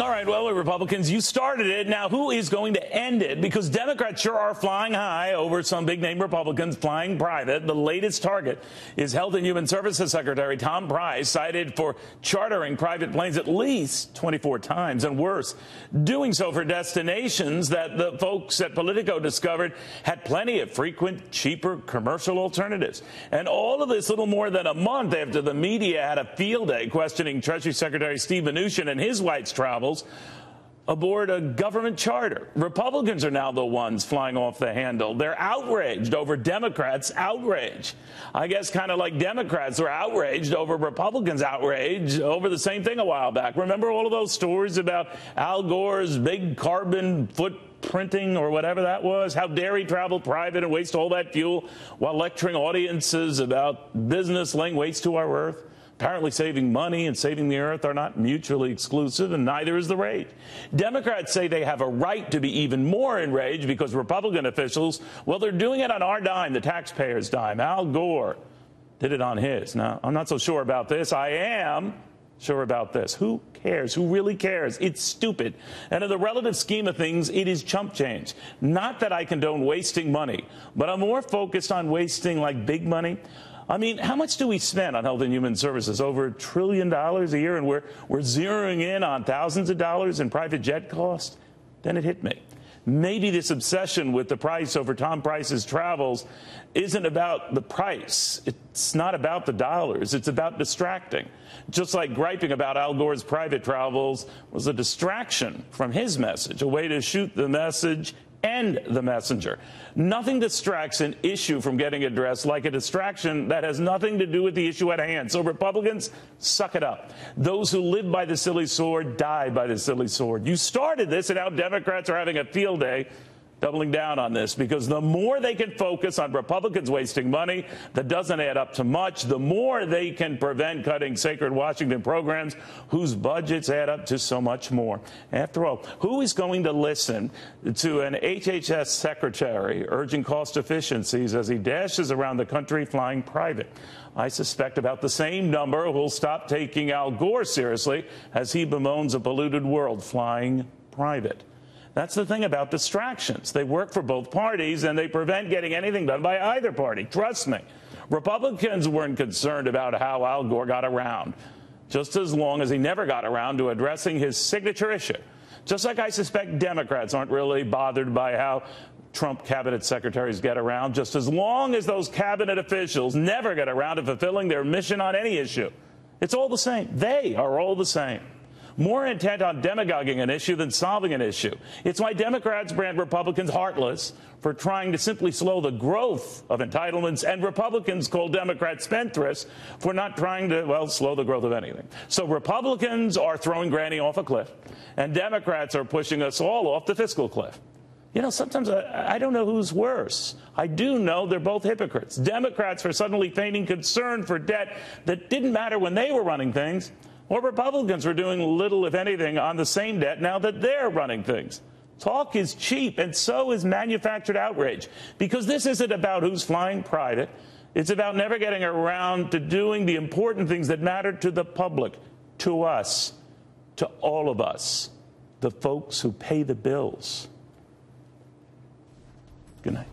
All right, well, Republicans, you started it. Now, who is going to end it? Because Democrats sure are flying high over some big name Republicans flying private. The latest target is Health and Human Services Secretary Tom Price, cited for chartering private planes at least 24 times and worse, doing so for destinations that the folks at Politico discovered had plenty of frequent, cheaper commercial alternatives. And all of this little more than a month after the media had a field day questioning Treasury Secretary Steve Mnuchin and his wife's travel aboard a government charter. Republicans are now the ones flying off the handle. They're outraged over Democrats' outrage. I guess kind of like Democrats were outraged over Republicans' outrage over the same thing a while back. Remember all of those stories about Al Gore's big carbon footprinting or whatever that was? How dare he travel private and waste all that fuel while lecturing audiences about business laying waste to our earth? Apparently, saving money and saving the earth are not mutually exclusive, and neither is the rate. Democrats say they have a right to be even more enraged because Republican officials, well, they're doing it on our dime, the taxpayers' dime. Al Gore did it on his. Now, I'm not so sure about this. I am sure about this. Who cares? Who really cares? It's stupid. And in the relative scheme of things, it is chump change. Not that I condone wasting money, but I'm more focused on wasting like big money I mean, how much do we spend on health and human services? Over a trillion dollars a year, and we're, we're zeroing in on thousands of dollars in private jet costs? Then it hit me. Maybe this obsession with the price over Tom Price's travels isn't about the price. It's not about the dollars. It's about distracting. Just like griping about Al Gore's private travels was a distraction from his message, a way to shoot the message and the messenger. Nothing distracts an issue from getting addressed like a distraction that has nothing to do with the issue at hand. So, Republicans, suck it up. Those who live by the silly sword die by the silly sword. You started this, and now Democrats are having a field day doubling down on this because the more they can focus on Republicans wasting money that doesn't add up to much, the more they can prevent cutting sacred Washington programs whose budgets add up to so much more. After all, who is going to listen to an HHS secretary urging cost efficiencies as he dashes around the country flying private? I suspect about the same number will stop taking Al Gore seriously as he bemoans a polluted world flying private. That's the thing about distractions. They work for both parties and they prevent getting anything done by either party. Trust me. Republicans weren't concerned about how Al Gore got around, just as long as he never got around to addressing his signature issue. Just like I suspect Democrats aren't really bothered by how Trump cabinet secretaries get around, just as long as those cabinet officials never get around to fulfilling their mission on any issue. It's all the same. They are all the same more intent on demagoguing an issue than solving an issue. It's why Democrats brand Republicans heartless for trying to simply slow the growth of entitlements, and Republicans call Democrats spendthrifts for not trying to, well, slow the growth of anything. So Republicans are throwing Granny off a cliff, and Democrats are pushing us all off the fiscal cliff. You know, sometimes I, I, don't know who's worse. I do know they're both hypocrites. Democrats for suddenly feigning concern for debt that didn't matter when they were running things, or Republicans are doing little, if anything, on the same debt now that they're running things. Talk is cheap, and so is manufactured outrage. Because this isn't about who's flying private. It's about never getting around to doing the important things that matter to the public, to us, to all of us, the folks who pay the bills. Good night.